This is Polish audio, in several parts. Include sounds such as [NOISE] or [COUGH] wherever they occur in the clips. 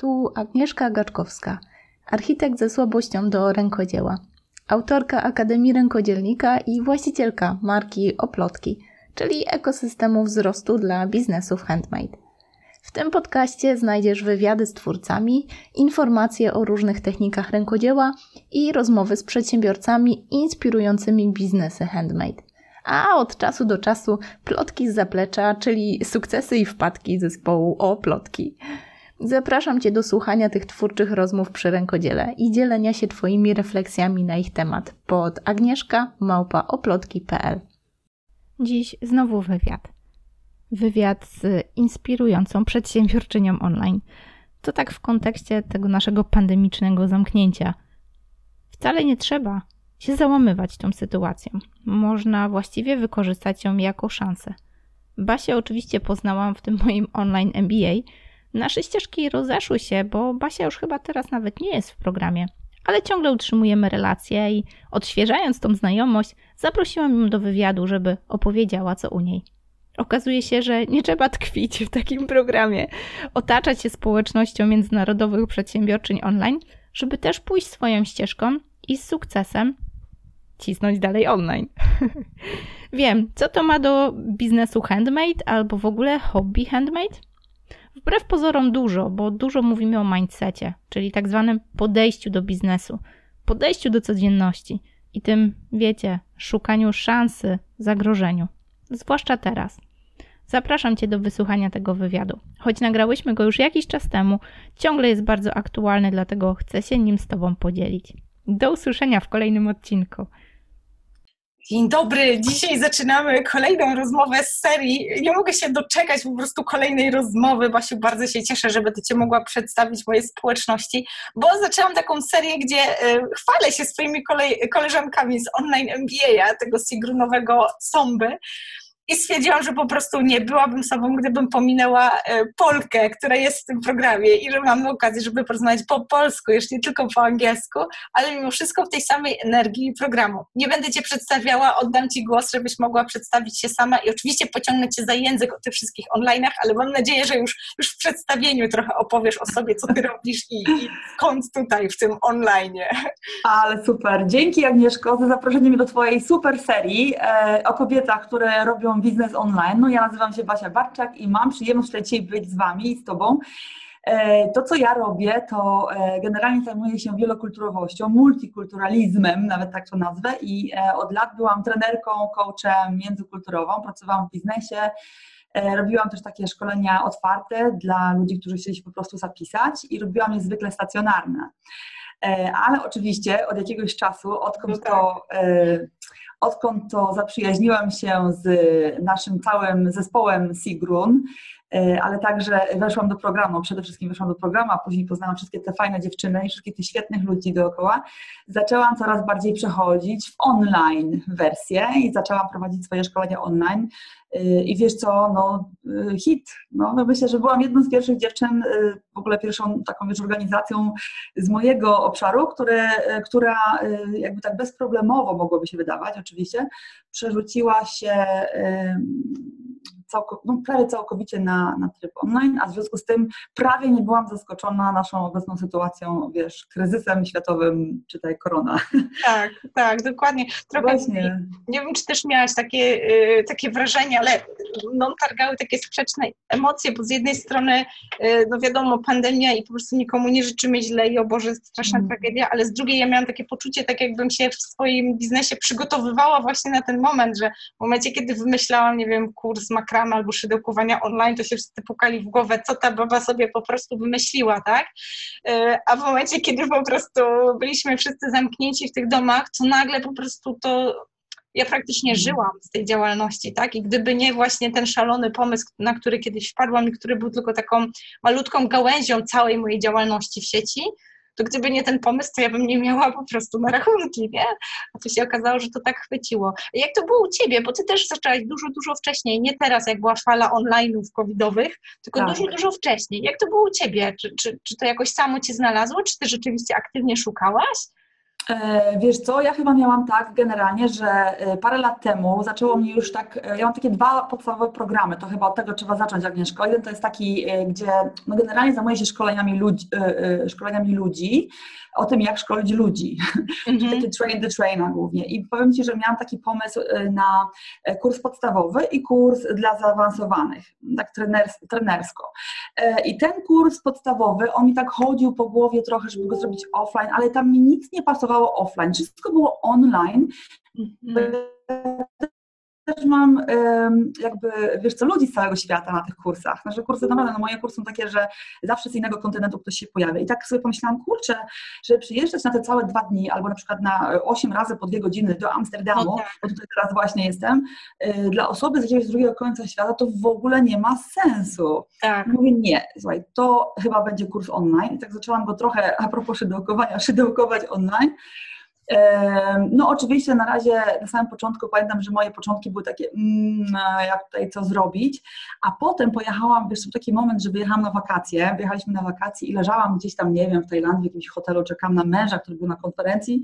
Tu Agnieszka Gaczkowska, architekt ze słabością do rękodzieła, autorka Akademii Rękodzielnika i właścicielka marki Oplotki, czyli ekosystemu wzrostu dla biznesów handmade. W tym podcaście znajdziesz wywiady z twórcami, informacje o różnych technikach rękodzieła i rozmowy z przedsiębiorcami inspirującymi biznesy handmade. A od czasu do czasu plotki z zaplecza, czyli sukcesy i wpadki zespołu o plotki. Zapraszam Cię do słuchania tych twórczych rozmów przy rękodziele i dzielenia się Twoimi refleksjami na ich temat pod agnieszka małpaoplotki.pl Dziś znowu wywiad. Wywiad z inspirującą przedsiębiorczynią online. To tak w kontekście tego naszego pandemicznego zamknięcia. Wcale nie trzeba się załamywać tą sytuacją. Można właściwie wykorzystać ją jako szansę. Basię oczywiście poznałam w tym moim online MBA, Nasze ścieżki rozeszły się, bo Basia już chyba teraz nawet nie jest w programie, ale ciągle utrzymujemy relacje i odświeżając tą znajomość, zaprosiłam ją do wywiadu, żeby opowiedziała co u niej. Okazuje się, że nie trzeba tkwić w takim programie, otaczać się społecznością międzynarodowych przedsiębiorczyń online, żeby też pójść swoją ścieżką i z sukcesem cisnąć dalej online. [LAUGHS] Wiem, co to ma do biznesu handmade albo w ogóle hobby handmade? Wbrew pozorom dużo, bo dużo mówimy o mindsetie, czyli tak zwanym podejściu do biznesu, podejściu do codzienności i tym, wiecie, szukaniu szansy, zagrożeniu. Zwłaszcza teraz. Zapraszam Cię do wysłuchania tego wywiadu. Choć nagrałyśmy go już jakiś czas temu, ciągle jest bardzo aktualny, dlatego chcę się nim z Tobą podzielić. Do usłyszenia w kolejnym odcinku. Dzień dobry, dzisiaj zaczynamy kolejną rozmowę z serii. Nie mogę się doczekać po prostu kolejnej rozmowy. Basiu, bardzo się cieszę, że będę Cię mogła przedstawić mojej społeczności, bo zaczęłam taką serię, gdzie y, chwalę się swoimi koleżankami z online MBA, tego Sigrunowego Somby i stwierdziłam, że po prostu nie byłabym sobą, gdybym pominęła e, Polkę, która jest w tym programie i że mamy okazję, żeby porozmawiać po polsku, już nie tylko po angielsku, ale mimo wszystko w tej samej energii programu. Nie będę Cię przedstawiała, oddam Ci głos, żebyś mogła przedstawić się sama i oczywiście pociągnę Cię za język o tych wszystkich online'ach, ale mam nadzieję, że już, już w przedstawieniu trochę opowiesz o sobie, co Ty robisz i, i skąd tutaj w tym online. Ale super. Dzięki Agnieszko za zaproszenie mnie do Twojej super serii e, o kobietach, które robią biznes online. No ja nazywam się Basia Barczak i mam przyjemność dzisiaj być z Wami i z Tobą. E, to, co ja robię, to e, generalnie zajmuję się wielokulturowością, multikulturalizmem, nawet tak to nazwę, i e, od lat byłam trenerką, coachem międzykulturową, pracowałam w biznesie, robiłam też takie szkolenia otwarte dla ludzi, którzy chcieli się po prostu zapisać i robiłam je zwykle stacjonarne. Ale oczywiście od jakiegoś czasu, odkąd no tak. to odkąd to zaprzyjaźniłam się z naszym całym zespołem Sigrun, e, ale także weszłam do programu, przede wszystkim weszłam do programu, a później poznałam wszystkie te fajne dziewczyny i wszystkich tych świetnych ludzi dookoła. Zaczęłam coraz bardziej przechodzić w online wersję i zaczęłam prowadzić swoje szkolenia online. I wiesz co, no hit. No, myślę, że byłam jedną z pierwszych dziewczyn, y, w ogóle pierwszą taką wiesz, organizacją z mojego obszaru, które, która y, jakby tak bezproblemowo mogłoby się wydawać oczywiście, przerzuciła się całko, no, prawie całkowicie na, na tryb online, a w związku z tym prawie nie byłam zaskoczona naszą obecną sytuacją, wiesz, kryzysem światowym, czytaj korona. Tak, tak, dokładnie. Trochę, Właśnie. Nie, wiem, czy też miałaś takie, y, takie wrażenie, ale no, targały takie sprzeczne emocje, bo z jednej strony, y, no wiadomo, pandemia i po prostu nikomu nie życzymy źle i o Boże, straszna mm. tragedia, ale z drugiej ja miałam takie poczucie, tak jakbym się w swoim biznesie przygotowywała właśnie na ten moment, że w momencie, kiedy wymyślałam, nie wiem, kurs makra albo szydełkowania online, to się wszyscy pukali w głowę, co ta baba sobie po prostu wymyśliła, tak? E, a w momencie, kiedy po prostu byliśmy wszyscy zamknięci w tych domach, to nagle po prostu to ja praktycznie mhm. żyłam z tej działalności, tak? I gdyby nie właśnie ten szalony pomysł, na który kiedyś wpadłam i który był tylko taką malutką gałęzią całej mojej działalności w sieci, to gdyby nie ten pomysł, to ja bym nie miała po prostu na rachunki, nie? A to się okazało, że to tak chwyciło. Jak to było u Ciebie? Bo Ty też zaczęłaś dużo, dużo wcześniej, nie teraz, jak była fala online'ów covidowych, tylko tak. dużo, dużo wcześniej. Jak to było u Ciebie? Czy, czy, czy to jakoś samo Cię znalazło, czy Ty rzeczywiście aktywnie szukałaś? E, wiesz co, ja chyba miałam tak generalnie, że e, parę lat temu zaczęło mnie już tak, e, ja mam takie dwa podstawowe programy, to chyba od tego trzeba zacząć Agnieszko. Jeden to jest taki, gdzie no generalnie zajmuję się szkoleniami ludzi, szkoleniami ludzi o tym, jak szkolić ludzi. Mm -hmm. taki train the trainer głównie. I powiem Ci, że miałam taki pomysł na kurs podstawowy i kurs dla zaawansowanych, tak treners, trenersko. I ten kurs podstawowy, on mi tak chodził po głowie trochę, żeby go zrobić offline, ale tam mi nic nie pasowało offline, wszystko było online. Mhm. Też mam jakby, wiesz co, ludzi z całego świata na tych kursach. Znaczy kursy naprawdę, no moje kursy są takie, że zawsze z innego kontynentu ktoś się pojawia. I tak sobie pomyślałam, kurczę, że przyjeżdżać na te całe dwa dni, albo na przykład na 8 razy po dwie godziny do Amsterdamu, no tak. bo tutaj teraz właśnie jestem, y, dla osoby z jakiegoś drugiego końca świata to w ogóle nie ma sensu. Tak. Mówię, nie, słuchaj, to chyba będzie kurs online. I tak zaczęłam go trochę, a propos szydełkowania, szydełkować online. No oczywiście na razie na samym początku pamiętam, że moje początki były takie, mm, jak tutaj co zrobić, a potem pojechałam, wiesz, taki moment, że wyjechałam na wakacje, wyjechaliśmy na wakacje i leżałam gdzieś tam, nie wiem, w Tajlandii, w jakimś hotelu, czekam na męża, który był na konferencji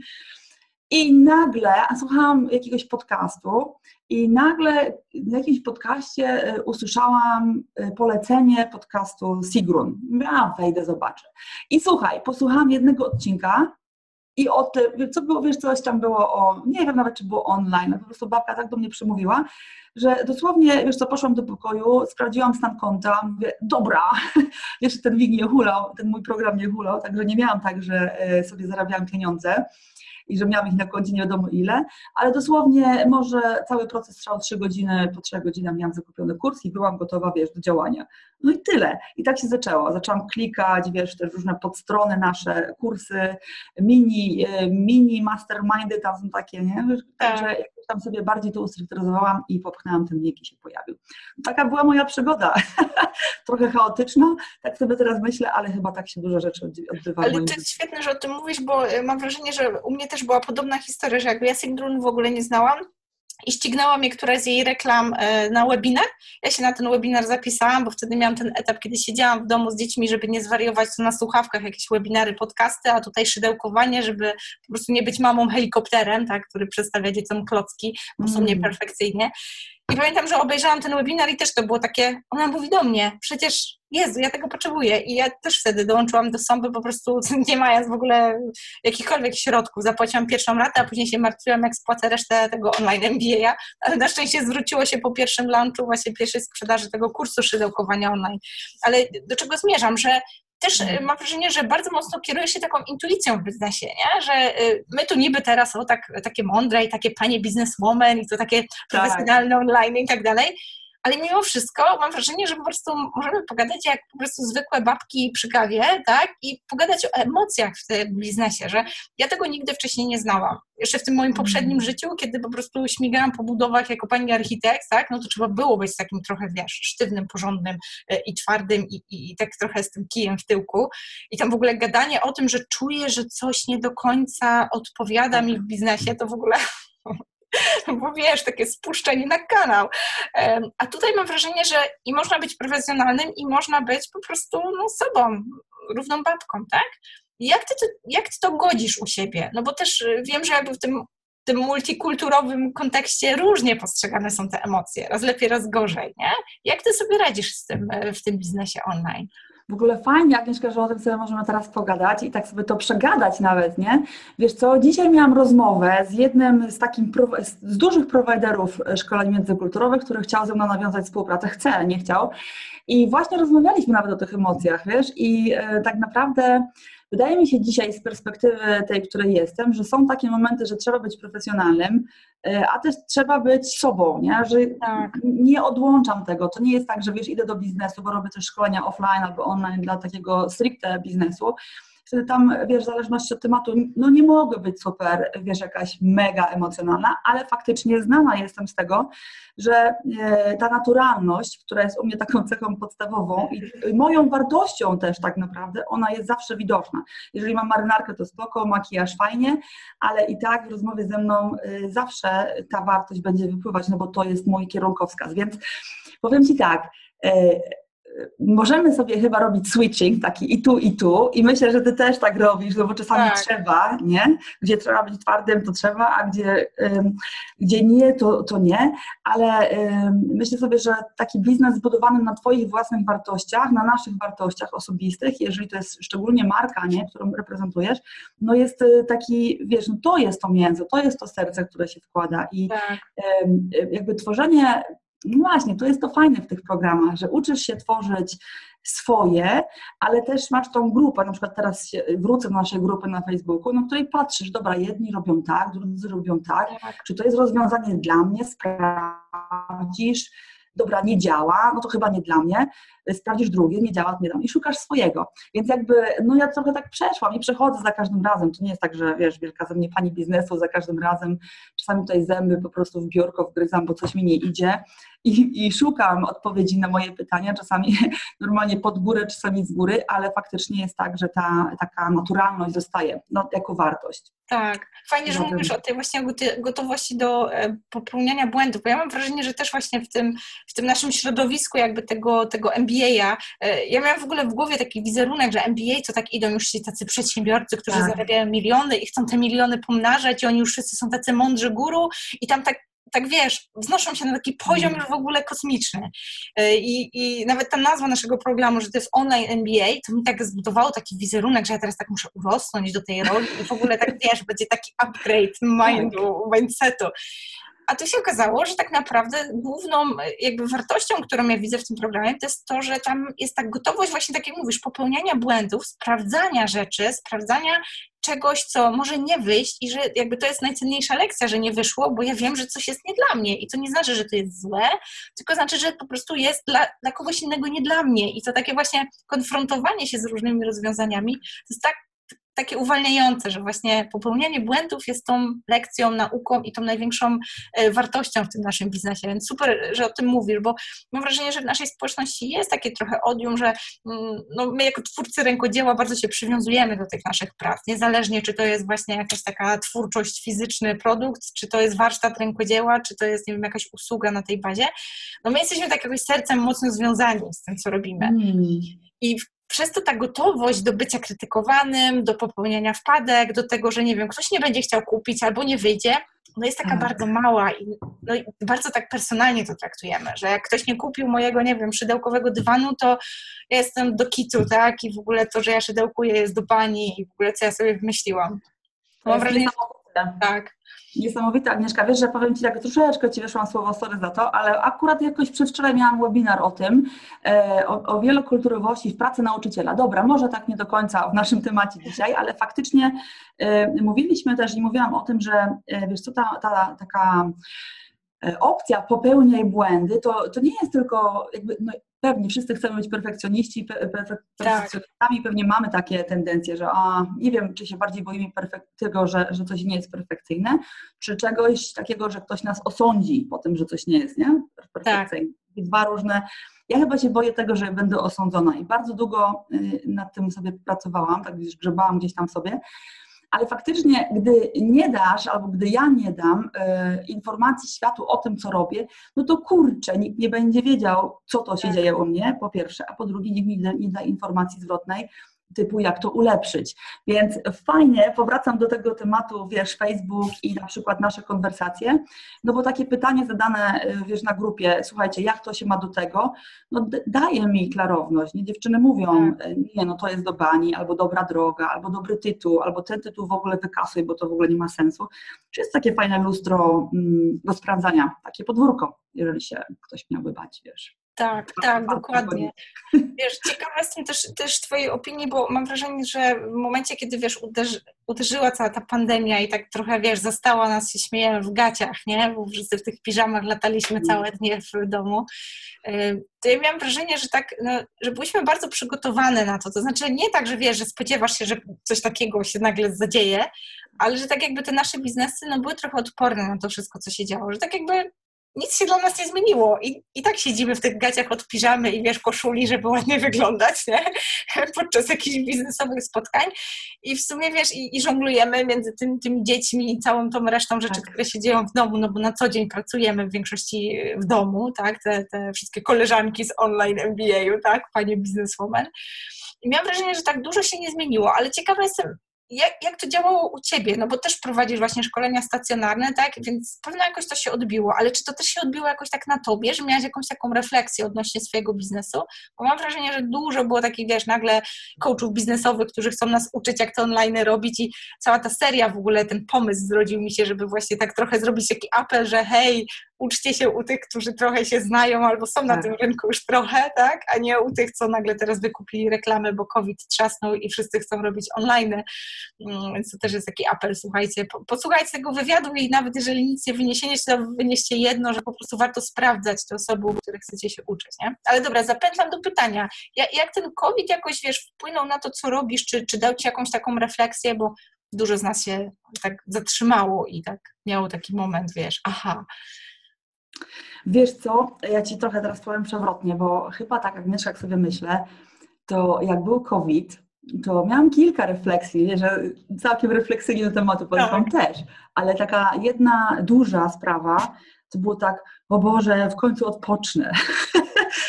i nagle słuchałam jakiegoś podcastu i nagle w jakimś podcaście y, usłyszałam y, polecenie podcastu Sigrun. Ja wejdę, zobaczę. I słuchaj, posłuchałam jednego odcinka i o tym, co było, wiesz, coś tam było o, nie wiem nawet, czy było online, po prostu babka tak do mnie przemówiła, że dosłownie, wiesz co, poszłam do pokoju, sprawdziłam stan konta, mówię, dobra, [LAUGHS] jeszcze ten WIG nie hulał, ten mój program nie hulał, także nie miałam tak, że e, sobie zarabiałam pieniądze, i że miałam ich na koncie nie wiadomo ile, ale dosłownie może cały proces trwał 3 godziny, po 3 godzinach miałam zakupiony kurs i byłam gotowa, wiesz, do działania. No i tyle. I tak się zaczęło. Zaczęłam klikać, wiesz, te różne podstrony nasze, kursy, mini, e, mini mastermindy tam są takie, nie? Także tak. jakoś tam sobie bardziej to ustrukturyzowałam i popchnęłam ten link i się pojawił. Taka była moja przygoda. [LAUGHS] Trochę chaotyczna, tak sobie teraz myślę, ale chyba tak się dużo rzeczy odbywa. Ale to jest świetne, że o tym mówisz, bo e, mam wrażenie, że u mnie też była podobna historia, że jakby ja Sigdrun w ogóle nie znałam, i ścignęła mnie któraś z jej reklam e, na webinar. Ja się na ten webinar zapisałam, bo wtedy miałam ten etap, kiedy siedziałam w domu z dziećmi, żeby nie zwariować to na słuchawkach, jakieś webinary, podcasty, a tutaj szydełkowanie, żeby po prostu nie być mamą helikopterem, tak, który przedstawia dzieciom klocki, bo są mm. nieperfekcyjnie. I pamiętam, że obejrzałam ten webinar i też to było takie, ona mówi do mnie, przecież Jezu, ja tego potrzebuję. I ja też wtedy dołączyłam do sądu po prostu [LAUGHS] nie mając w ogóle jakichkolwiek środków. Zapłaciłam pierwszą ratę, a później się martwiłam, jak spłacę resztę tego online MBA, ale na szczęście zwróciło się po pierwszym launchu, właśnie pierwszej sprzedaży tego kursu szydełkowania online. Ale do czego zmierzam, że też y, mam wrażenie, że bardzo mocno kieruje się taką intuicją w biznesie, nie? że y, my tu niby teraz o tak, takie mądre i takie panie bizneswoman i to takie tak. profesjonalne online i tak dalej, ale mimo wszystko mam wrażenie, że po prostu możemy pogadać jak po prostu zwykłe babki przy kawie, tak? I pogadać o emocjach w tym biznesie, że ja tego nigdy wcześniej nie znałam. Jeszcze w tym moim poprzednim mm. życiu, kiedy po prostu śmigałam po budowach jako pani architekt, tak? No to trzeba było być takim trochę, wiesz, sztywnym, porządnym e, i twardym i, i, i tak trochę z tym kijem w tyłku. I tam w ogóle gadanie o tym, że czuję, że coś nie do końca odpowiada mi w biznesie, to w ogóle [LAUGHS] [LAUGHS] bo wiesz, takie spuszczenie na kanał. A tutaj mam wrażenie, że i można być profesjonalnym, i można być po prostu no, sobą, równą babką, tak? Jak ty, to, jak ty to godzisz u siebie? No bo też y, wiem, że jakby w tym, tym multikulturowym kontekście różnie postrzegane są te emocje, raz lepiej, raz gorzej, nie? Jak ty sobie radzisz z tym y, w tym biznesie online? W ogóle fajnie, Agnieszka, że o tym sobie możemy teraz pogadać i tak sobie to przegadać nawet, nie? Wiesz co, dzisiaj miałam rozmowę z jednym z takich, z dużych prowajderów szkoleń międzykulturowych, który chciał ze mną nawiązać współpracę, chce, nie chciał. I właśnie rozmawialiśmy nawet o tych emocjach, wiesz, i e, tak naprawdę Wydaje mi się dzisiaj z perspektywy tej, której jestem, że są takie momenty, że trzeba być profesjonalnym, e, a też trzeba być sobą, nie? że tak. nie odłączam tego. To nie jest tak, że wiesz, idę do biznesu, bo robię też szkolenia offline albo online dla takiego stricte biznesu, wtedy tam, wiesz, w zależności od tematu, no nie mogę być super, wiesz, jakaś mega emocjonalna, ale faktycznie znana jestem z tego, że e, ta naturalność, która jest u mnie taką cechą podstawową i moją wartością też tak naprawdę, ona jest zawsze widoczna. Jeżeli mam marynarkę, to spoko, makijaż fajnie, ale i tak w rozmowie ze mną e, zawsze ta wartość będzie wypływać, no bo to jest mój kierunkowskaz, więc powiem Ci tak, e, możemy sobie chyba robić switching taki i tu, i tu i myślę, że ty też tak robisz, no bo czasami tak. trzeba, nie? Gdzie trzeba być twardym, to trzeba, a gdzie, gdzie nie, to, to nie, ale myślę sobie, że taki biznes zbudowany na twoich własnych wartościach, na naszych wartościach osobistych, jeżeli to jest szczególnie marka, nie, którą reprezentujesz, no jest y, taki, wiesz, no to jest to mięso, to jest to serce, które się wkłada i tak. jakby tworzenie no właśnie, to jest to fajne w tych programach, że uczysz się tworzyć swoje, ale też masz tą grupę, na przykład teraz wrócę do naszej grupy na Facebooku, na której patrzysz, dobra, jedni robią tak, drudzy robią tak, tak. czy to jest rozwiązanie dla mnie, sprawdzisz, dobra, nie działa, no to chyba nie dla mnie, sprawdzisz drugie, nie działa, nie dam i szukasz swojego. Więc jakby, no ja trochę tak przeszłam i przechodzę za każdym razem. To nie jest tak, że wiesz, wielka ze mnie pani biznesu za każdym razem. Czasami tutaj zęby po prostu w biurko wgryzam, bo coś mi nie idzie i, i szukam odpowiedzi na moje pytania, czasami [LAUGHS] normalnie pod górę, czasami z góry, ale faktycznie jest tak, że ta taka naturalność zostaje no, jako wartość. Tak, fajnie, że mówisz o tej właśnie gotowości do e, popełniania błędów, bo ja mam wrażenie, że też właśnie w tym, w tym naszym środowisku jakby tego, tego MBA-a, e, ja miałam w ogóle w głowie taki wizerunek, że MBA to tak idą już ci tacy przedsiębiorcy, którzy tak. zarabiają miliony i chcą te miliony pomnażać i oni już wszyscy są tacy mądrzy guru i tam tak tak wiesz, wznoszą się na taki poziom mm. już w ogóle kosmiczny. E, I, I nawet ta nazwa naszego programu, że to jest online MBA, to mi tak zbudowało taki wizerunek, że ja teraz tak muszę urosnąć do tej roli i w ogóle tak wiesz, będzie taki upgrade mindu, mindsetu. A tu się okazało, że tak naprawdę główną jakby wartością, którą ja widzę w tym programie, to jest to, że tam jest ta gotowość właśnie, tak jak mówisz, popełniania błędów, sprawdzania rzeczy, sprawdzania czegoś, co może nie wyjść i że jakby to jest najcenniejsza lekcja, że nie wyszło, bo ja wiem, że coś jest nie dla mnie. I to nie znaczy, że to jest złe, tylko znaczy, że po prostu jest dla, dla kogoś innego nie dla mnie. I to takie właśnie konfrontowanie się z różnymi rozwiązaniami, to jest tak takie uwalniające, że właśnie popełnianie błędów jest tą lekcją, nauką i tą największą e, wartością w tym naszym biznesie. Więc super, że o tym mówisz, bo mam wrażenie, że w naszej społeczności jest takie trochę odium, że mm, no, my jako twórcy rękodzieła bardzo się przywiązujemy do tych naszych prac, niezależnie czy to jest właśnie jakaś taka twórczość, fizyczny produkt, czy to jest warsztat rękodzieła, czy to jest, nie wiem, jakaś usługa na tej bazie. No my jesteśmy tak jakoś sercem mocno związani z tym, co robimy. Mm. I przez to ta gotowość do bycia krytykowanym, do popełniania wpadek, do tego, że nie wiem, ktoś nie będzie chciał kupić albo nie wyjdzie, no jest taka tak. bardzo mała i, no i bardzo tak personalnie to traktujemy, że jak ktoś nie kupił mojego, nie wiem, szydełkowego dywanu, to ja jestem do kitu, tak? I w ogóle to, że ja szydełkuję jest do bani i w ogóle co ja sobie wymyśliłam. Mam wrażenie, tak. Niesamowite, Agnieszka. Wiesz, że powiem Ci tak troszeczkę Ci wyszłam słowo, sorry za to, ale akurat jakoś przedwczoraj miałam webinar o tym, e, o, o wielokulturowości w pracy nauczyciela. Dobra, może tak nie do końca w naszym temacie dzisiaj, ale faktycznie e, mówiliśmy też i mówiłam o tym, że e, wiesz co, ta, ta taka opcja popełniaj błędy, to, to nie jest tylko jakby, no, pewnie wszyscy chcemy być perfekcjoniści, perfekcjonistami, tak. pewnie mamy takie tendencje, że a, nie wiem, czy się bardziej boimy tego, że, że coś nie jest perfekcyjne, czy czegoś takiego, że ktoś nas osądzi po tym, że coś nie jest nie? perfekcyjne. Tak. Dwa różne. Ja chyba się boję tego, że będę osądzona i bardzo długo y, nad tym sobie pracowałam, tak gdzieś grzebałam gdzieś tam sobie, ale faktycznie, gdy nie dasz, albo gdy ja nie dam e, informacji światu o tym, co robię, no to kurczę, nikt nie będzie wiedział, co to się tak. dzieje u mnie, po pierwsze, a po drugie, nikt mi nie da informacji zwrotnej, typu jak to ulepszyć. Więc fajnie, powracam do tego tematu, wiesz, Facebook i na przykład nasze konwersacje, no bo takie pytanie zadane, y, wiesz, na grupie, słuchajcie, jak to się ma do tego, no daje mi klarowność, nie? Dziewczyny mówią, tak. y, nie, no to jest do bani, albo dobra droga, albo dobry tytuł, albo ten tytuł w ogóle wykasuj, bo to w ogóle nie ma sensu. Czy jest takie fajne lustro mm, do sprawdzania, takie podwórko, jeżeli się ktoś miałby bać, wiesz. Tak, tak, dokładnie. [LAUGHS] Wiesz, ciekawa jestem też, też Twojej opinii, bo mam wrażenie, że w momencie, kiedy wiesz, uderzy, uderzyła cała ta pandemia i tak trochę, wiesz, została nas, się śmiejemy w gaciach, nie? Bo wszyscy w tych piżamach lataliśmy mm. całe dnie w domu. To ja miałam wrażenie, że tak, no, że byliśmy bardzo przygotowane na to. To znaczy nie tak, że wiesz, że spodziewasz się, że coś takiego się nagle zadzieje, ale że tak jakby te nasze biznesy no, były trochę odporne na to wszystko, co się działo, że tak jakby nic się dla nas nie zmieniło I, i tak siedzimy w tych gaciach od piżamy i wiesz, koszuli, żeby ładnie wyglądać, nie? [LAUGHS] Podczas jakichś biznesowych spotkań i w sumie, wiesz, i, i żonglujemy między tym, tymi dziećmi i całą tą resztą rzeczy, tak. które się dzieją w domu, no bo na co dzień pracujemy w większości w domu, tak? Te, te wszystkie koleżanki z online MBA-u, tak? Panie bizneswoman. I miałam wrażenie, że tak dużo się nie zmieniło, ale ciekawa jestem, jak, jak to działało u Ciebie? No bo też prowadzisz właśnie szkolenia stacjonarne, tak? Więc pewno jakoś to się odbiło, ale czy to też się odbiło jakoś tak na Tobie, że miałaś jakąś taką refleksję odnośnie swojego biznesu? Bo mam wrażenie, że dużo było takich, wiesz, nagle coachów biznesowych, którzy chcą nas uczyć, jak to online robić i cała ta seria w ogóle, ten pomysł zrodził mi się, żeby właśnie tak trochę zrobić taki apel, że hej, uczcie się u tych, którzy trochę się znają albo są na tak. tym rynku już trochę, tak? A nie u tych, co nagle teraz wykupili reklamy, bo COVID trzasnął i wszyscy chcą robić online. Mm, więc to też jest taki apel, słuchajcie, posłuchajcie tego wywiadu i nawet jeżeli nic nie wyniesiecie, to wynieście jedno, że po prostu warto sprawdzać te osoby, u których chcecie się uczyć, nie? Ale dobra, zapętlam do pytania. Jak, jak ten COVID jakoś, wiesz, wpłynął na to, co robisz, czy, czy dał Ci jakąś taką refleksję, bo dużo z nas się tak zatrzymało i tak miało taki moment, wiesz, aha, Wiesz co, ja Ci trochę teraz powiem przewrotnie, bo chyba tak, Agnieszka, jak sobie myślę, to jak był COVID, to miałam kilka refleksji, że całkiem refleksyjnie do tematu podeszłam tak. też, ale taka jedna duża sprawa to było tak, o Boże, w końcu odpocznę.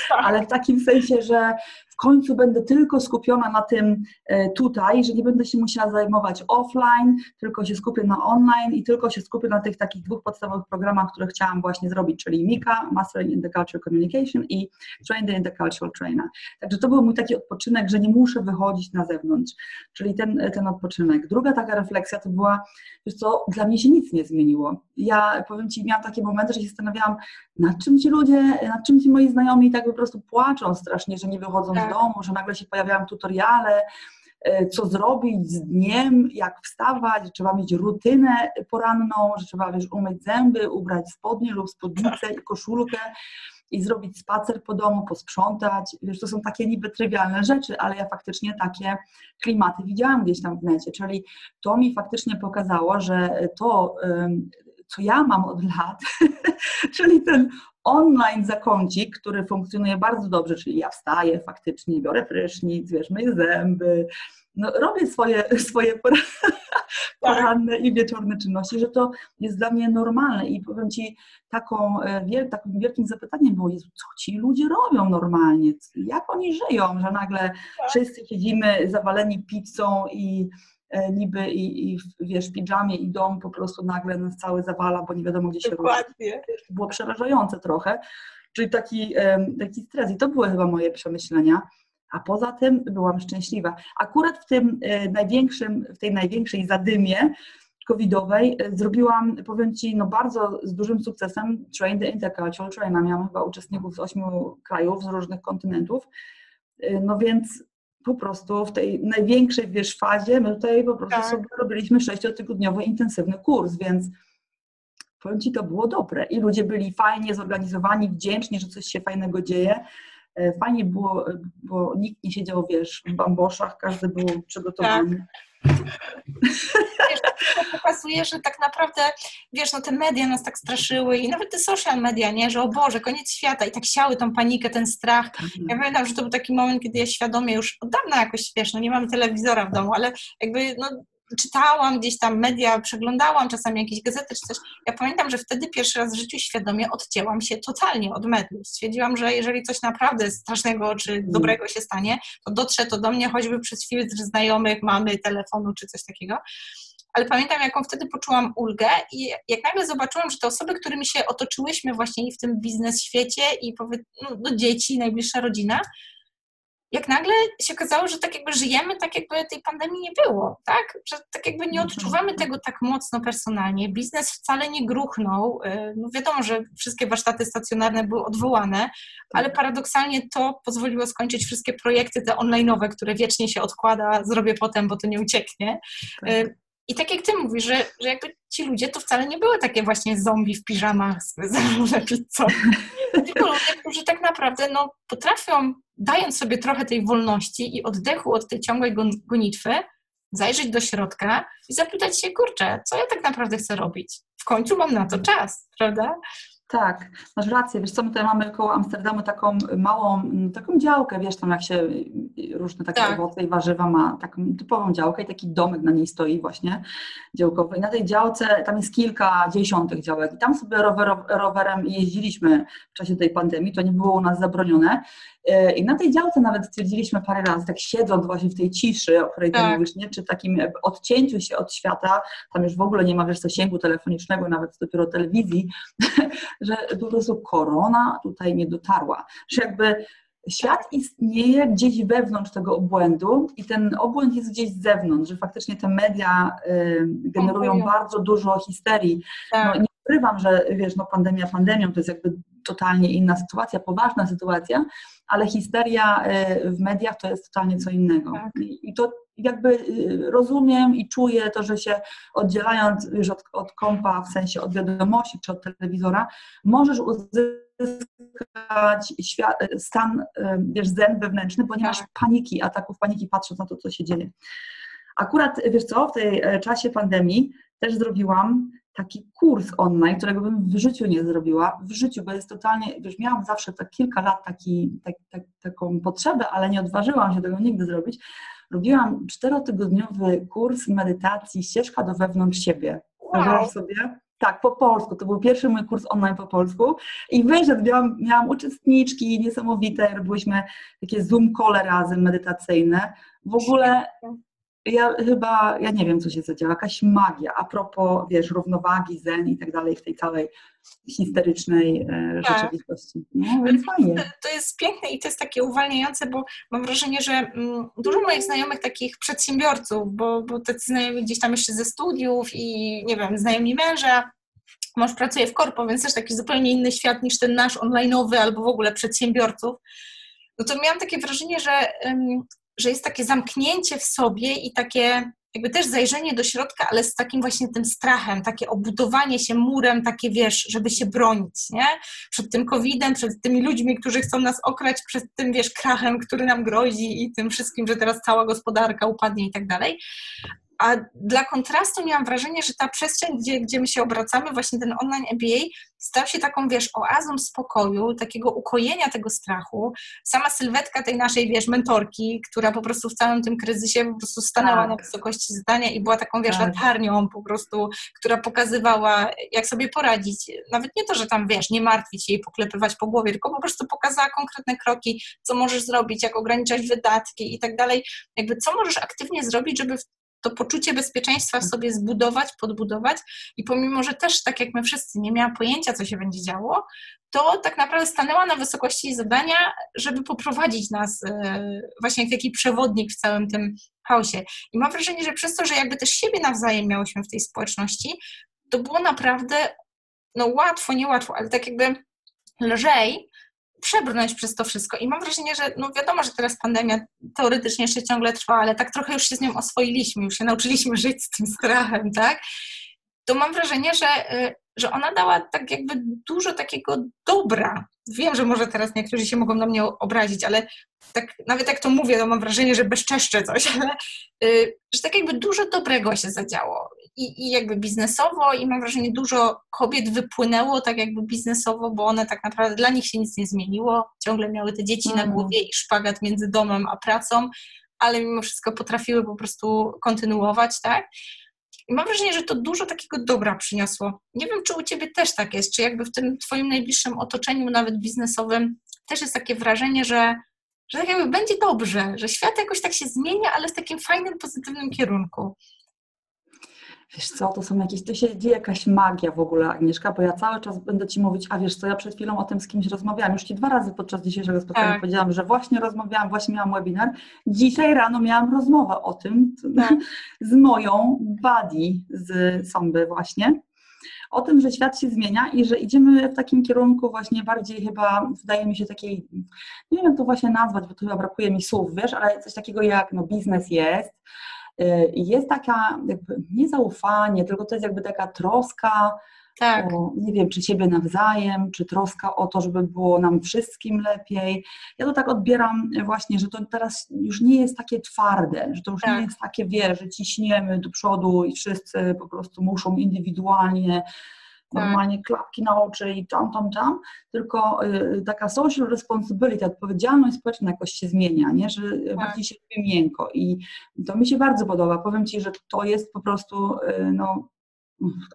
Tak. [LAUGHS] ale w takim sensie, że w końcu będę tylko skupiona na tym e, tutaj, że nie będę się musiała zajmować offline, tylko się skupię na online i tylko się skupię na tych takich dwóch podstawowych programach, które chciałam właśnie zrobić, czyli MIKA, Master in the Cultural Communication i Trained in the Cultural Trainer. Także to był mój taki odpoczynek, że nie muszę wychodzić na zewnątrz, czyli ten, ten odpoczynek. Druga taka refleksja to była, wiesz co, dla mnie się nic nie zmieniło. Ja powiem Ci, miałam takie momenty, że się zastanawiałam, nad czym ci ludzie, nad czym ci moi znajomi tak po prostu płaczą strasznie, że nie wychodzą tak. Domu, że nagle się pojawiają tutoriale, e, co zrobić z dniem, jak wstawać, że trzeba mieć rutynę poranną, że trzeba wiesz, umyć zęby, ubrać spodnie lub spódnicę i koszulkę i zrobić spacer po domu, posprzątać. Wiesz, to są takie niby trywialne rzeczy, ale ja faktycznie takie klimaty widziałam gdzieś tam w necie, czyli to mi faktycznie pokazało, że to, co ja mam od lat, [LAUGHS] czyli ten online zakącik, który funkcjonuje bardzo dobrze, czyli ja wstaję faktycznie, biorę prysznic, wiesz, myję zęby, no, robię swoje, [LAUGHS] swoje poranne i wieczorne czynności, że to jest dla mnie normalne. I powiem Ci, taką, e, takim wielkim zapytaniem było, Jezu, co ci ludzie robią normalnie, jak oni żyją, że nagle tak. wszyscy siedzimy zawaleni pizzą i niby i, i wiesz, pijamie i dom po prostu nagle nas cały zawala, bo nie wiadomo gdzie się Dokładnie. To było przerażające trochę, czyli taki, taki stres i to były chyba moje przemyślenia. A poza tym byłam szczęśliwa. Akurat w tym e, największym, w tej największej zadymie covidowej e, zrobiłam, powiem Ci, no bardzo z dużym sukcesem Train the Intercultural Trainer. Miałam chyba uczestników z ośmiu krajów, z różnych kontynentów. No więc po prostu w tej największej wiesz, fazie, my tutaj po prostu tak. sobie robiliśmy sześciotygodniowy intensywny kurs, więc powiem Ci, to było dobre i ludzie byli fajnie zorganizowani, wdzięczni, że coś się fajnego dzieje. E, fajnie było, bo nikt nie siedział, wiesz, w bamboszach, każdy był przygotowany. Tak wiesz, to pokazuje, że tak naprawdę, wiesz, no te media nas tak straszyły i nawet te social media, nie, że o Boże, koniec świata i tak siały tą panikę, ten strach. Ja pamiętam, że to był taki moment, kiedy ja świadomie już od dawna jakoś, wiesz, no nie mamy telewizora w domu, ale jakby, no czytałam gdzieś tam media, przeglądałam czasami jakieś gazety czy coś. Ja pamiętam, że wtedy pierwszy raz w życiu świadomie odcięłam się totalnie od mediów. Stwierdziłam, że jeżeli coś naprawdę strasznego czy mm. dobrego się stanie, to dotrze to do mnie choćby przez filtr znajomych, mamy, telefonu czy coś takiego ale pamiętam, jaką wtedy poczułam ulgę i jak nagle zobaczyłam, że te osoby, którymi się otoczyłyśmy właśnie w tym biznes świecie i powiedz, no, do dzieci, najbliższa rodzina, jak nagle się okazało, że tak jakby żyjemy, tak jakby tej pandemii nie było, tak? Że tak jakby nie mhm. odczuwamy tego tak mocno personalnie. Biznes wcale nie gruchnął. Y, no wiadomo, że wszystkie warsztaty stacjonarne były odwołane, ale tak. paradoksalnie to pozwoliło skończyć wszystkie projekty te online'owe, które wiecznie się odkłada, zrobię potem, bo to nie ucieknie. Tak. Y, I tak jak ty mówisz, że, że jakby ci ludzie to wcale nie były takie właśnie zombie w piżamach z pizzą. Tylko ludzie, którzy tak naprawdę no, potrafią dając sobie trochę tej wolności i oddechu od tej ciągłej gonitwy, zajrzeć do środka i zapytać się, kurczę, co ja tak naprawdę chcę robić? W końcu mam na to czas, prawda? Tak, masz rację. Wiesz co, my tutaj mamy koło Amsterdamu taką małą, taką działkę, wiesz, tam jak się różne takie tak. owoce i warzywa ma, taką typową działkę i taki domek na niej stoi właśnie działkowy. I na tej działce tam jest kilka dziesiątych działek i tam sobie rower, rowerem jeździliśmy w czasie tej pandemii, to nie było u nas zabronione. E, I na tej działce nawet stwierdziliśmy parę razy, tak siedząc właśnie w tej ciszy, o której tak. ty mówisz, nie? czy takim odcięciu się od świata, tam już w ogóle nie ma wiesz, zasięgu telefonicznego, nawet dopiero telewizji, [LAUGHS] że po prostu korona tutaj nie dotarła. Że jakby świat istnieje gdzieś wewnątrz tego obłędu i ten obłęd jest gdzieś z zewnątrz, że faktycznie te media y, generują bardzo dużo histerii. Tak. No, nie ukrywam, że wiesz, no pandemia pandemią to jest jakby totalnie inna sytuacja, poważna sytuacja, ale histeria y, w mediach to jest totalnie co innego. Tak. I to jakby y, rozumiem i czuję to, że się oddzielając już od, od kompa, w sensie od wiadomości czy od telewizora, możesz uzyskać stan, y, wiesz, zen wewnętrzny, bo nie masz tak. paniki, ataków paniki patrząc na to, co się dzieje. Akurat, wiesz co, w tej e, czasie pandemii też zrobiłam taki kurs online, którego bym w życiu nie zrobiła, w życiu, bo jest totalnie, wiesz, miałam zawsze tak kilka lat taki, tak, tak, taką potrzebę, ale nie odważyłam się tego nigdy zrobić. Robiłam czterotygodniowy kurs medytacji Ścieżka do wewnątrz siebie. Wow. sobie? Tak, po polsku. To był pierwszy mój kurs online po polsku. I wyszedł, miałam, miałam uczestniczki niesamowite, robiłyśmy takie Zoom kole razem medytacyjne. W ogóle ja chyba, ja nie wiem, co się zadziała, jakaś magia, a propos, wiesz, równowagi, zen i tak dalej w tej całej histerycznej e, tak. rzeczywistości. No, więc fajnie. To jest piękne i to jest takie uwalniające, bo mam wrażenie, że mm, dużo moich znajomych takich przedsiębiorców, bo, bo te znajomi gdzieś tam jeszcze ze studiów i nie wiem, znajomi męża, mąż pracuje w korpo, więc też taki zupełnie inny świat niż ten nasz online'owy albo w ogóle przedsiębiorców, no to miałam takie wrażenie, że że jest takie zamknięcie w sobie i takie jakby też zajrzenie do środka, ale z takim właśnie tym strachem, takie obudowanie się murem, takie wiesz, żeby się bronić, nie? Przed tym COVID-em, przed tymi ludźmi, którzy chcą nas okrać, przed tym, wiesz, krachem, który nam grozi i tym wszystkim, że teraz cała gospodarka upadnie i tak dalej. A dla kontrastu miałam wrażenie, że ta przestrzeń, gdzie, gdzie my się obracamy, właśnie ten online MBA, stał się taką, wiesz, oazą spokoju, takiego ukojenia tego strachu. Sama sylwetka tej naszej, wiesz, mentorki, która po prostu w całym tym kryzysie po prostu stanęła tak. na wysokości zadania i była taką, wiesz, tak. latarnią po prostu, która pokazywała, jak sobie poradzić. Nawet nie to, że tam, wiesz, nie martwić się i poklepywać po głowie, tylko po prostu pokazała konkretne kroki, co możesz zrobić, jak ograniczać wydatki i tak dalej. Jakby co możesz aktywnie zrobić, żeby to poczucie bezpieczeństwa w sobie zbudować, podbudować i pomimo, że też tak jak my wszyscy nie miała pojęcia, co się będzie działo, to tak naprawdę stanęła na wysokości zadania, żeby poprowadzić nas e, właśnie jak taki przewodnik w całym tym chaosie. I mam wrażenie, że przez to, że jakby też siebie nawzajem miałyśmy w tej społeczności, to było naprawdę no łatwo, niełatwo, ale tak jakby lżej, przebrnąć przez to wszystko. I mam wrażenie, że no wiadomo, że teraz pandemia teoretycznie jeszcze ciągle trwa, ale tak trochę już się z nią oswoiliśmy, już się nauczyliśmy [LAUGHS] żyć z tym strachem, tak? To mam wrażenie, że, y, że ona dała tak jakby dużo takiego dobra. Wiem, że może teraz niektórzy się mogą na mnie obrazić, ale tak nawet jak to mówię, to mam wrażenie, że bezczeszczę coś, [LAUGHS] ale y, że tak jakby dużo dobrego się zadziało i, i jakby biznesowo i mam wrażenie dużo kobiet wypłynęło tak jakby biznesowo, bo one tak naprawdę dla nich się nic nie zmieniło, ciągle miały te dzieci mm. na głowie i szpagat między domem a pracą, ale mimo wszystko potrafiły po prostu kontynuować, tak? I mam wrażenie, że to dużo takiego dobra przyniosło. Nie wiem, czy u Ciebie też tak jest, czy jakby w tym Twoim najbliższym otoczeniu, nawet biznesowym, też jest takie wrażenie, że, że tak jakby będzie dobrze, że świat jakoś tak się zmienia, ale w takim fajnym, pozytywnym kierunku. Wiesz co, to są jakieś, to się dzieje jakaś magia w ogóle, Agnieszka, bo ja cały czas będę Ci mówić, a wiesz co, ja przed chwilą o tym z kimś rozmawiałam, już Ci dwa razy podczas dzisiejszego spotkania tak. powiedziałam, że właśnie rozmawiałam, właśnie miałam webinar. Dzisiaj rano miałam rozmowę o tym tak. [LAUGHS] z moją buddy z Sąby właśnie, o tym, że świat się zmienia i że idziemy w takim kierunku właśnie bardziej chyba, wydaje mi się takiej, nie wiem jak to właśnie nazwać, bo tu chyba brakuje mi słów, wiesz, ale coś takiego jak no biznes jest, jest taka jakby nie zaufanie, tylko to jest jakby taka troska tak. o, nie wiem, czy siebie nawzajem, czy troska o to, żeby było nam wszystkim lepiej. Ja to tak odbieram właśnie, że to teraz już nie jest takie twarde, że to już tak. nie jest takie, wie, że ciśniemy do przodu i wszyscy po prostu muszą indywidualnie normalnie klapki na oczy i tam, tam, tam, tylko y, taka social responsibility, odpowiedzialność społeczna jakoś się zmienia, nie? że tak. bardziej się robi miękko i to mi się bardzo podoba. Powiem Ci, że to jest po prostu y, no,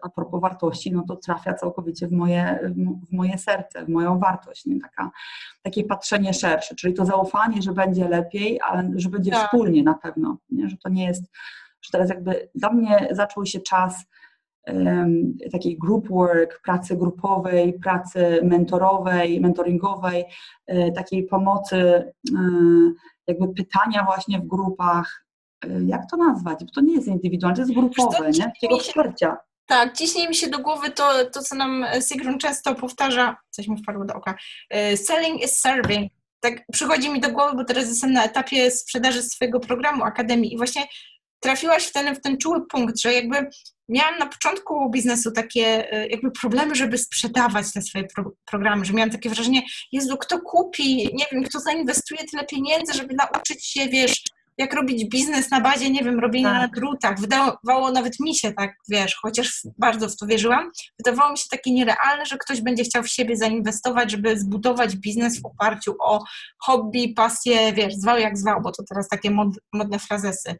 a propos wartości, no to trafia całkowicie w moje, w moje serce, w moją wartość, nie? Taka, takie patrzenie szersze, czyli to zaufanie, że będzie lepiej, ale że będzie tak. wspólnie na pewno, nie? że to nie jest, że teraz jakby dla mnie zaczął się czas takiej group work, pracy grupowej, pracy mentorowej, mentoringowej, e, takiej pomocy, e, jakby pytania właśnie w grupach, e, jak to nazwać? Bo to nie jest indywidualne, to jest grupowe, nie? Takiego wsparcia. Tak, ciśnie mi się do głowy to, to co nam Sigrun często powtarza, coś mi wpadło do oka, selling is serving. Tak przychodzi mi do głowy, bo teraz jestem na etapie sprzedaży swojego programu Akademii i właśnie trafiłaś w ten, w ten czuły punkt, że jakby miałam na początku biznesu takie e, jakby problemy, żeby sprzedawać te swoje pro, programy, że miałam takie wrażenie, Jezu, kto kupi, nie wiem, kto zainwestuje tyle pieniędzy, żeby nauczyć się, wiesz, jak robić biznes na bazie, nie wiem, robienia tak. na drutach. Wydawało nawet mi się tak, wiesz, chociaż bardzo w to wierzyłam, wydawało mi się takie nierealne, że ktoś będzie chciał w siebie zainwestować, żeby zbudować biznes w oparciu o hobby, pasję, wiesz, zwał jak zwał, bo to teraz takie mod, modne frazesy.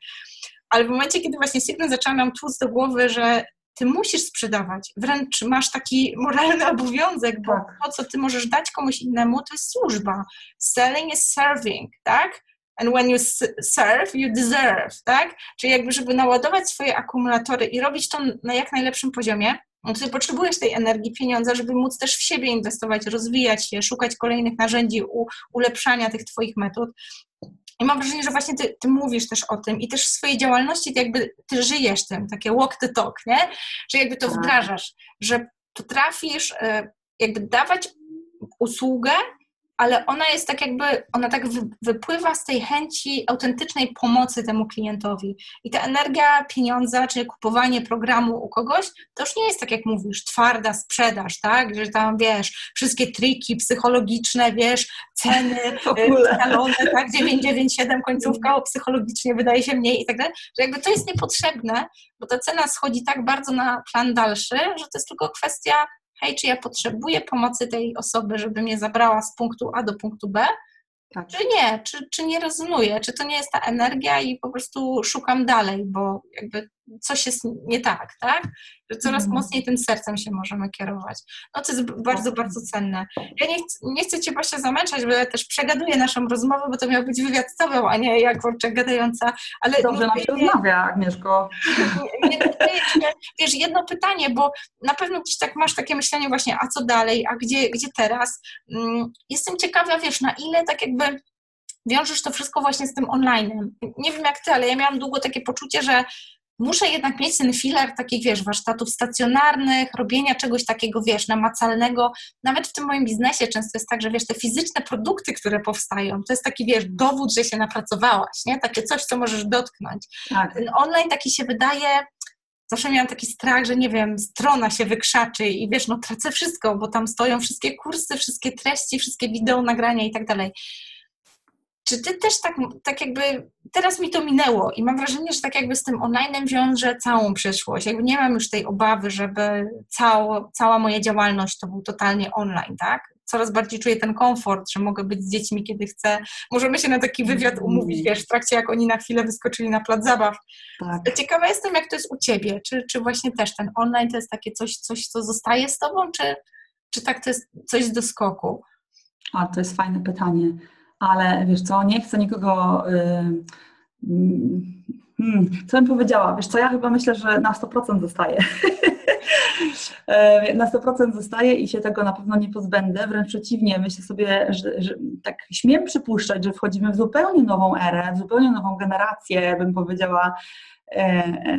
Ale w momencie, kiedy właśnie Sigmund zaczęła nam tłuc do głowy, że ty musisz sprzedawać, wręcz masz taki moralny obowiązek, bo tak. to, co ty możesz dać komuś innemu, to jest służba. Selling is serving, tak? and when you serve, you deserve, tak? Czyli jakby, żeby naładować swoje akumulatory i robić to na jak najlepszym poziomie, no to potrzebujesz tej energii, pieniądza, żeby móc też w siebie inwestować, rozwijać się, szukać kolejnych narzędzi u, ulepszania tych Twoich metod. I mam wrażenie, że właśnie ty, ty, mówisz też o tym i też w swojej działalności ty jakby ty żyjesz tym, takie walk the talk, nie? Że jakby to tak. wdrażasz, że potrafisz e, jakby dawać usługę, ale ona jest tak jakby, ona tak wypływa z tej chęci autentycznej pomocy temu klientowi. I ta energia pieniądza, czy kupowanie programu u kogoś, to już nie jest tak jak mówisz, twarda sprzedaż, tak? Że tam wiesz, wszystkie triki psychologiczne, wiesz, ceny, [LAUGHS] talony, y, tak? 997 końcówka psychologicznie wydaje się mniej i tak dalej, że jakby to jest niepotrzebne, bo ta cena schodzi tak bardzo na plan dalszy, że to jest tylko kwestia hej, czy ja potrzebuję pomocy tej osoby, żeby mnie zabrała z punktu A do punktu B, tak. czy nie, czy, czy nie rezonuję, czy to nie jest ta energia i po prostu szukam dalej, bo jakby coś jest nie tak, tak? Że coraz mm. mocniej tym sercem się możemy kierować. No to jest bardzo, tak. bardzo cenne. Ja nie, chcę, nie chcę Cię właśnie zamęczać, bo ja też przegaduję naszą rozmowę, bo to miał być wywiad z Tobą, a nie jak Worczek gadająca. Ale Dobrze nam się rozmawia, Agnieszko. Nie, nie, wiesz, jedno pytanie, bo na pewno gdzieś tak masz takie myślenie właśnie, a co dalej, a gdzie, gdzie teraz? Mm, jestem ciekawa, wiesz, na ile tak jakby wiążesz to wszystko właśnie z tym online. Nie wiem jak ty, ale ja miałam długo takie poczucie, że muszę jednak mieć ten filar takich, wiesz, warsztatów stacjonarnych, robienia czegoś takiego, wiesz, namacalnego. Nawet w tym moim biznesie często jest tak, że wiesz, te fizyczne produkty, które powstają, to jest taki, wiesz, dowód, że się napracowałaś, nie? Takie coś, co możesz dotknąć. Tak. Ten online taki się wydaje, zawsze miałam taki strach, że nie wiem, strona się wykrzaczy i wiesz, no tracę wszystko, bo tam stoją wszystkie kursy, wszystkie treści, wszystkie wideo, nagrania i tak dalej. Czy ty też tak, tak jakby, teraz mi to minęło i mam wrażenie, że tak jakby z tym online wiąże całą przyszłość. Jakby nie mam już tej obawy, żeby cało, cała moja działalność to był totalnie online, tak? Coraz bardziej czuję ten komfort, że mogę być z dziećmi, kiedy chcę. Możemy się na taki wywiad mm. umówić, wiesz, w trakcie jak oni na chwilę wyskoczyli na plac zabaw. Tak. Ciekawa jestem, jak to jest u Ciebie. Czy, czy właśnie też ten online to jest takie coś, coś co zostaje z Tobą, czy, czy tak to jest coś do skoku? A, to jest fajne pytanie ale wiesz co, nie chcę nikogo. Yy, hmm, co bym powiedziała? Wiesz co, ja chyba myślę, że na 100% zostaje. [LAUGHS] na 100% zostaje i się tego na pewno nie pozbędę. Wręcz przeciwnie, myślę sobie, że, że, tak śmiem przypuszczać, że wchodzimy w zupełnie nową erę, w zupełnie nową generację, bym powiedziała, e, e,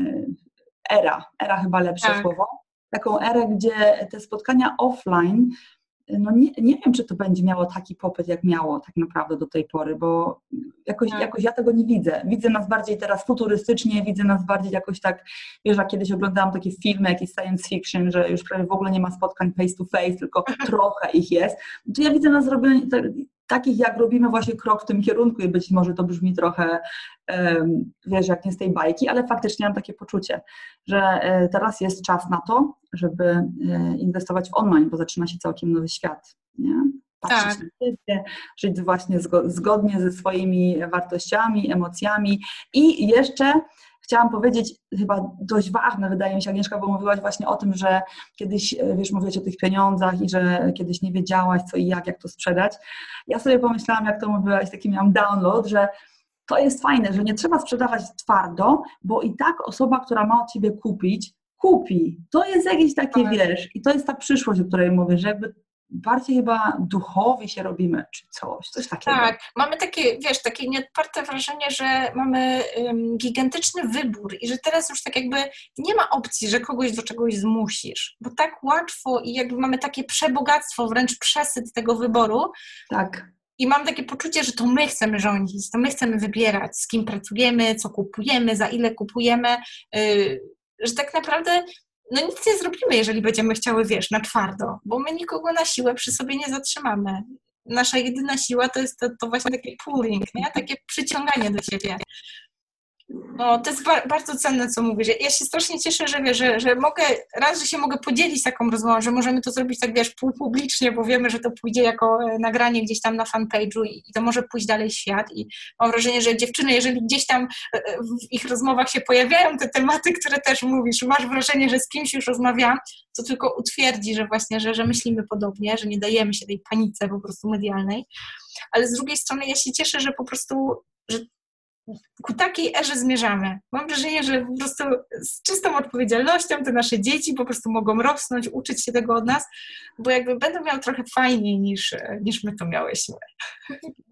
era. Era chyba lepsze tak. słowo. Taką erę, gdzie te spotkania offline no nie, nie wiem, czy to będzie miało taki popyt, jak miało tak naprawdę do tej pory, bo jakoś, tak. jakoś ja tego nie widzę. Widzę nas bardziej teraz futurystycznie, widzę nas bardziej jakoś tak, wiesz, jak kiedyś oglądałam takie filmy, jakieś science fiction, że już prawie w ogóle nie ma spotkań face to face, tylko [LAUGHS] trochę ich jest. To ja widzę nas robione, takich jak robimy właśnie krok w tym kierunku i być może to brzmi trochę, wiesz, jak nie z tej bajki, ale faktycznie mam takie poczucie, że e, teraz jest czas na to, żeby e, inwestować w online, bo zaczyna się całkiem nowy świat. Nie? Patrzeć tak. na siebie, żyć właśnie zgodnie ze swoimi wartościami, emocjami i jeszcze chciałam powiedzieć, chyba dość ważne, wydaje mi się, Agnieszka, bo mówiłaś właśnie o tym, że kiedyś, e, wiesz, mówiłaś o tych pieniądzach i że kiedyś nie wiedziałaś co i jak, jak to sprzedać. Ja sobie pomyślałam, jak to mówiłaś, taki miałam download, że to jest fajne, że nie trzeba sprzedawać twardo, bo i tak osoba, która ma od Ciebie kupić, kupi. To jest jakieś takie, tak. wiesz, i to jest ta przyszłość, o której mówię, że jakby bardziej chyba duchowi się robimy, czy coś, coś takiego. Tak, mamy takie, wiesz, takie nieodparte wrażenie, że mamy um, gigantyczny wybór i że teraz już tak jakby nie ma opcji, że kogoś do czegoś zmusisz, bo tak łatwo i jakby mamy takie przebogactwo, wręcz przesyt tego wyboru. Tak. I mam takie poczucie, że to my chcemy rządzić, to my chcemy wybierać, z kim pracujemy, co kupujemy, za ile kupujemy, yy, że tak naprawdę no nic nie zrobimy, jeżeli będziemy chciały, wiesz, na twardo, bo my nikogo na siłę przy sobie nie zatrzymamy. Nasza jedyna siła to jest to, to właśnie takie pulling, nie? takie przyciąganie do siebie. No, to jest ba bardzo cenne, co mówisz. Ja się strasznie cieszę, że wiesz, że, że mogę, raz, że się mogę podzielić taką rozmową, że możemy to zrobić tak, wiesz, półpublicznie, bo wiemy, że to pójdzie jako e, nagranie gdzieś tam na fanpage'u i, i to może pójść dalej w świat i mam wrażenie, że dziewczyny, jeżeli gdzieś tam e, e, w ich rozmowach się pojawiają te tematy, które też mówisz, masz wrażenie, że z kimś już rozmawiam, to tylko utwierdzi, że właśnie, że, że myślimy podobnie, że nie dajemy się tej panice po prostu medialnej, ale z drugiej strony ja się cieszę, że po prostu, że ku takiej erze zmierzamy. Mam wrażenie, że po prostu z czystą odpowiedzialnością te nasze dzieci po prostu mogą rosnąć, uczyć się tego od nas, bo jakby będą miały trochę fajniej niż, niż my to miałyśmy.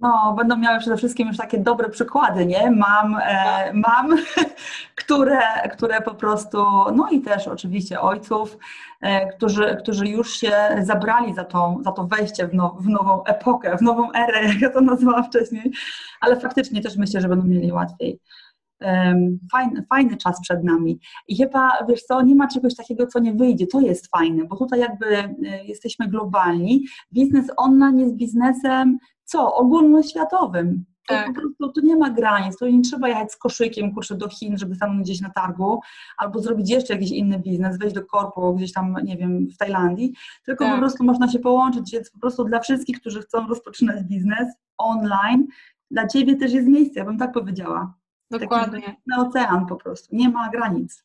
No, będą miały przede wszystkim już takie dobre przykłady, nie? Mam, e, mam [LAUGHS] które, które po prostu, no i też oczywiście ojców, którzy, którzy już się zabrali za, tą, za to wejście w, now, w nową epokę, w nową erę, [LAUGHS] jak ja to nazwałam wcześniej, ale faktycznie też myślę, że będą mieli łatwiej. Fajny, fajny czas przed nami. I chyba, wiesz co, nie ma czegoś takiego, co nie wyjdzie. To jest fajne, bo tutaj jakby e, jesteśmy globalni. Biznes online jest biznesem, co? Ogólnoświatowym. Tak. po prostu tu nie ma granic, to nie trzeba jechać z koszykiem, kurczę, do Chin, żeby stanąć gdzieś na targu, albo zrobić jeszcze jakiś inny biznes, wejść do korpo gdzieś tam, nie wiem, w Tajlandii, tylko tak. po prostu można się połączyć, więc po prostu dla wszystkich, którzy chcą rozpoczynać biznes online, dla Ciebie też jest miejsce, ja bym tak powiedziała. Dokładnie. Taki na ocean po prostu, nie ma granic.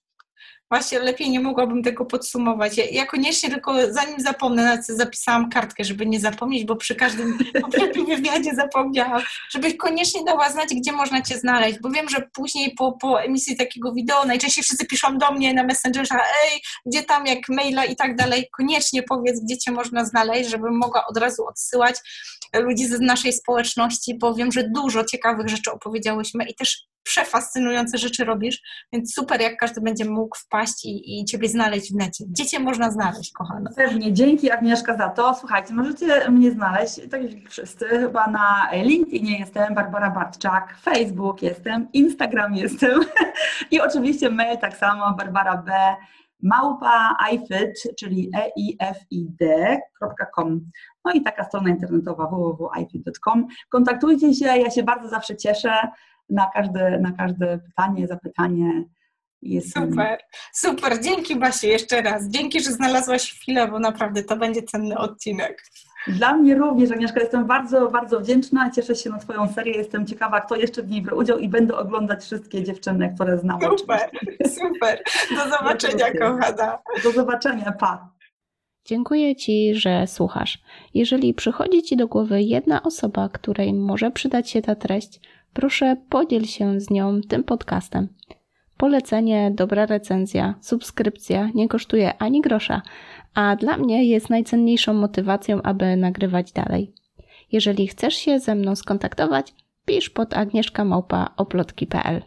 Właśnie lepiej nie mogłabym tego podsumować. Ja, ja koniecznie tylko zanim zapomnę, zapisałam kartkę, żeby nie zapomnieć, bo przy każdym [LAUGHS] wywiadzie zapomniałam, żebyś koniecznie dała znać, gdzie można Cię znaleźć, bo wiem, że później po, po emisji takiego wideo najczęściej wszyscy piszą do mnie na Messengerze, ej, gdzie tam, jak maila i tak dalej, koniecznie powiedz, gdzie Cię można znaleźć, żebym mogła od razu odsyłać ludzi z naszej społeczności, bo wiem, że dużo ciekawych rzeczy opowiedziałyśmy i też przefascynujące rzeczy robisz, więc super, jak każdy będzie mógł wpaść i, i Ciebie znaleźć w necie. Gdzie Cię można znaleźć, kochana? Pewnie, dzięki Agnieszka za to. Słuchajcie, możecie mnie znaleźć, tak jak wszyscy, chyba na LinkedInie jestem, Barbara Bartczak, Facebook jestem, Instagram jestem [LAUGHS] i oczywiście mail tak samo, Barbara B małpa ifit, czyli eifid.com. No i taka strona internetowa www.ifit.com. Kontaktujcie się, ja się bardzo zawsze cieszę na każde, na każde pytanie, zapytanie. Jest... Super, super. Dzięki Basiu jeszcze raz. Dzięki, że znalazłaś chwilę, bo naprawdę to będzie cenny odcinek. Dla mnie również, Agnieszka, jestem bardzo, bardzo wdzięczna. Cieszę się na Twoją serię. Jestem ciekawa, kto jeszcze w niej brał udział i będę oglądać wszystkie dziewczyny, które znam. Super, super. Do [LAUGHS] zobaczenia, kochana. Do zobaczenia, pa. Dziękuję Ci, że słuchasz. Jeżeli przychodzi Ci do głowy jedna osoba, której może przydać się ta treść, proszę podziel się z nią tym podcastem. Polecenie, dobra recenzja, subskrypcja nie kosztuje ani grosza, a dla mnie jest najcenniejszą motywacją, aby nagrywać dalej. Jeżeli chcesz się ze mną skontaktować, pisz pod agnieszkamałpa.oplotki.pl